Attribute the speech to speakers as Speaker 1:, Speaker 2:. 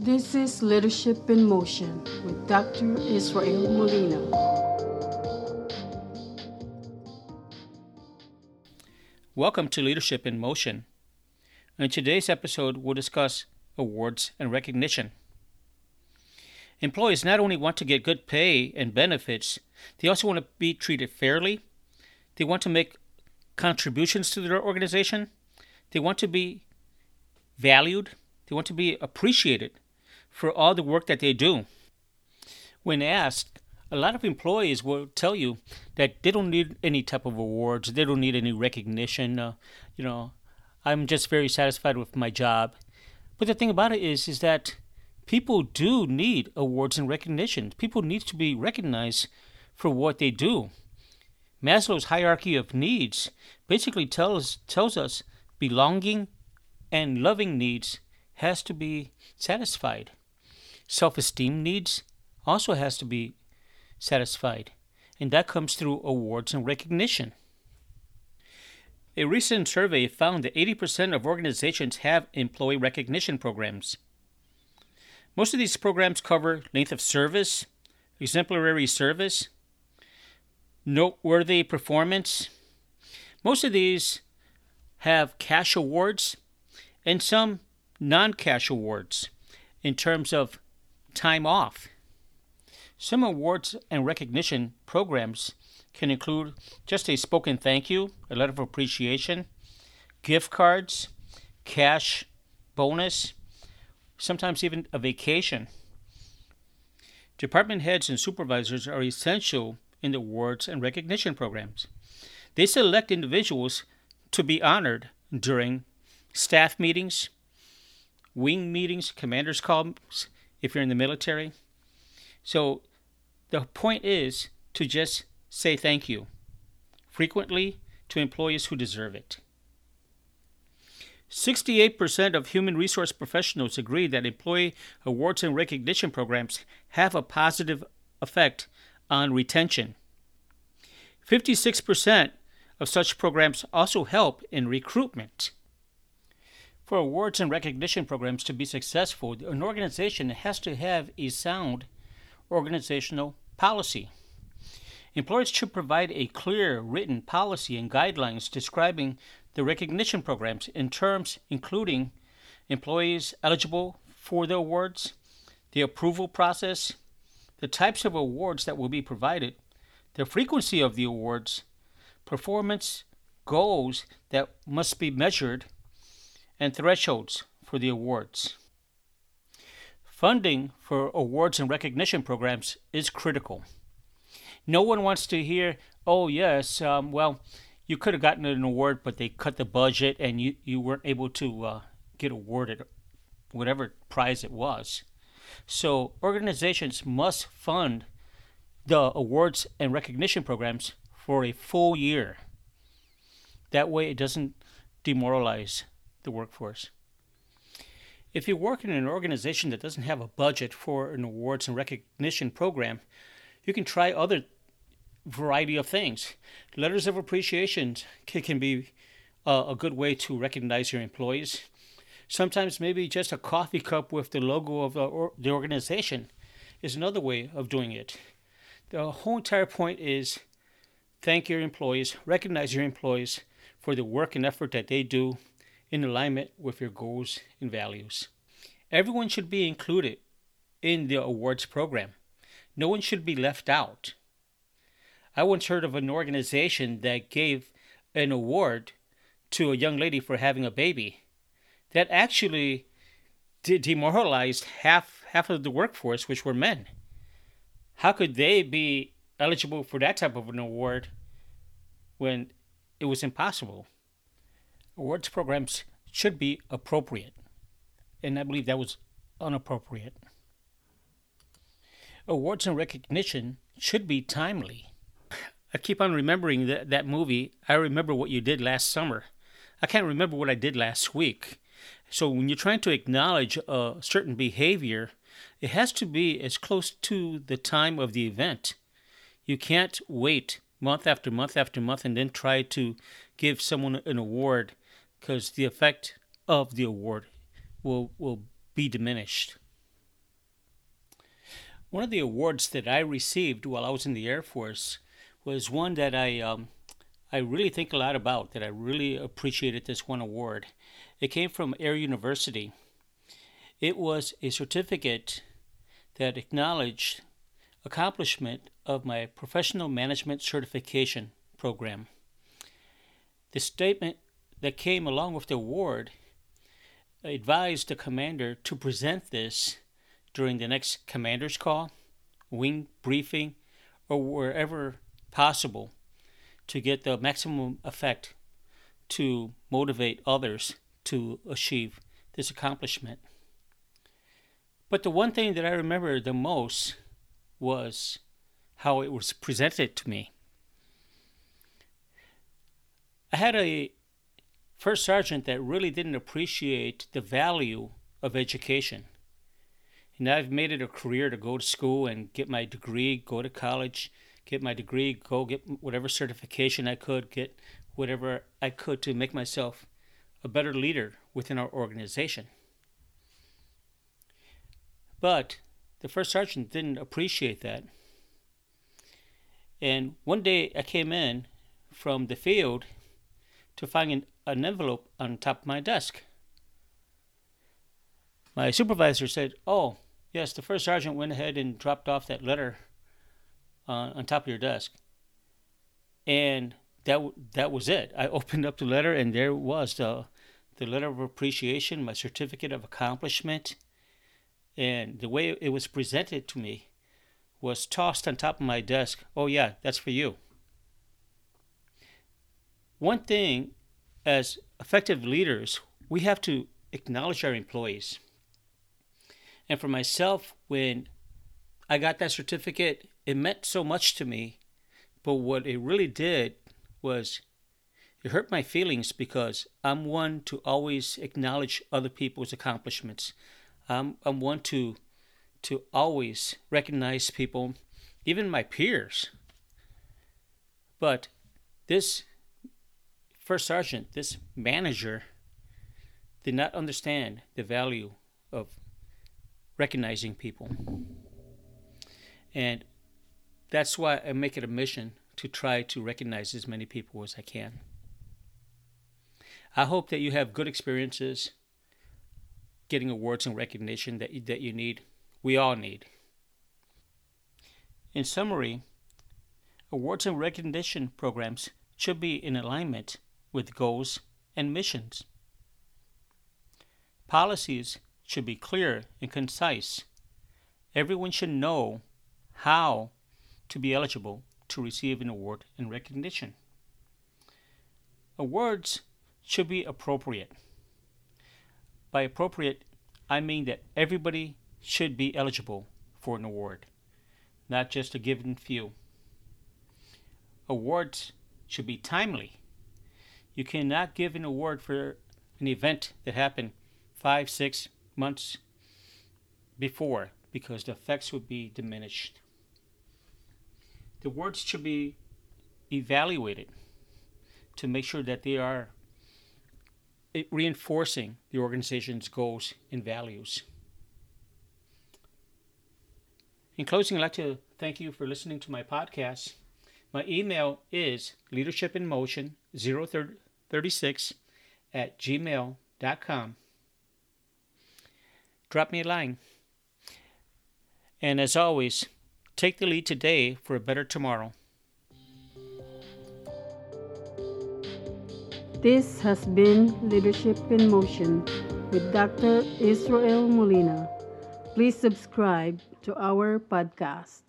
Speaker 1: This is Leadership in Motion with Dr. Israel Molina.
Speaker 2: Welcome to Leadership in Motion. In today's episode, we'll discuss awards and recognition. Employees not only want to get good pay and benefits, they also want to be treated fairly. They want to make contributions to their organization. They want to be valued. They want to be appreciated for all the work that they do. When asked, a lot of employees will tell you that they don't need any type of awards, they don't need any recognition. Uh, you know, I'm just very satisfied with my job. But the thing about it is, is that people do need awards and recognition. People need to be recognized for what they do. Maslow's hierarchy of needs basically tells tells us belonging and loving needs has to be satisfied. Self-esteem needs also has to be satisfied, and that comes through awards and recognition. A recent survey found that 80% of organizations have employee recognition programs. Most of these programs cover length of service, exemplary service, noteworthy performance. Most of these have cash awards and some non cash awards in terms of time off. Some awards and recognition programs can include just a spoken thank you, a letter of appreciation, gift cards, cash bonus, sometimes even a vacation. Department heads and supervisors are essential in the awards and recognition programs. They select individuals to be honored during staff meetings, wing meetings, commanders' calls, if you're in the military. So the point is to just say thank you frequently to employees who deserve it. 68% of human resource professionals agree that employee awards and recognition programs have a positive effect on retention. 56% of such programs also help in recruitment. For awards and recognition programs to be successful, an organization has to have a sound organizational policy. Employers should provide a clear written policy and guidelines describing the recognition programs in terms including employees eligible for the awards, the approval process, the types of awards that will be provided, the frequency of the awards, performance goals that must be measured, and thresholds for the awards. Funding for awards and recognition programs is critical. No one wants to hear, oh, yes, um, well, you could have gotten an award, but they cut the budget and you, you weren't able to uh, get awarded whatever prize it was. So, organizations must fund the awards and recognition programs for a full year. That way, it doesn't demoralize the workforce. If you work in an organization that doesn't have a budget for an awards and recognition program, you can try other variety of things. Letters of appreciation can be a good way to recognize your employees. Sometimes maybe just a coffee cup with the logo of the, or, the organization is another way of doing it. The whole entire point is thank your employees, recognize your employees for the work and effort that they do in alignment with your goals and values. Everyone should be included in the awards program. No one should be left out. I once heard of an organization that gave an award to a young lady for having a baby. That actually de- demoralized half half of the workforce, which were men. How could they be eligible for that type of an award when it was impossible? Awards programs should be appropriate. And I believe that was inappropriate. Awards and recognition should be timely. I keep on remembering that, that movie. I remember what you did last summer. I can't remember what I did last week. So when you're trying to acknowledge a certain behavior, it has to be as close to the time of the event. You can't wait month after month after month and then try to give someone an award because the effect of the award will will be diminished. One of the awards that I received while I was in the Air Force was one that I um, I really think a lot about. That I really appreciated this one award. It came from Air University. It was a certificate that acknowledged accomplishment of my professional management certification program. The statement that came along with the award advised the commander to present this during the next commander's call, wing briefing, or wherever possible to get the maximum effect to motivate others to achieve this accomplishment. But the one thing that I remember the most was how it was presented to me. I had a first sergeant that really didn't appreciate the value of education. And I've made it a career to go to school and get my degree, go to college, get my degree, go get whatever certification I could, get whatever I could to make myself a better leader within our organization. But the first sergeant didn't appreciate that. And one day I came in from the field to find an, envelope on top of my desk. My supervisor said, Oh, yes, the first sergeant went ahead and dropped off that letter uh, on top of your desk. And that that was it. I opened up the letter, and there was the the letter of appreciation, my certificate of accomplishment, and the way it was presented to me was tossed on top of my desk. Oh yeah, that's for you. One thing, as effective leaders, we have to acknowledge our employees. And for myself, when I got that certificate, it meant so much to me. But what it really did was it hurt my feelings because I'm one to always acknowledge other people's accomplishments. I'm, I'm one to to always recognize people, even my peers. But this first sergeant, this manager, did not understand the value of recognizing people. And that's why I make it a mission to try to recognize as many people as I can. I hope that you have good experiences getting awards and recognition that you, that you need. We all need. In summary, awards and recognition programs should be in alignment with goals and missions. Policies should be clear and concise. Everyone should know how to be eligible to receive an award and recognition. Awards should be appropriate. By appropriate, I mean that everybody should be eligible for an award, not just a given few. Awards should be timely. You cannot give an award for an event that happened five, six months before because the effects would be diminished. The awards should be evaluated to make sure that they are eh, reinforcing the organization's goals and values. In closing, I'd like to thank you for listening to my podcast. My email is leadershipinmotion036 at gmail.com. Drop me a line. And as always, take the lead today for a better tomorrow.
Speaker 1: This has been Leadership in Motion with Dr. Israel Molina. Please subscribe to our podcast.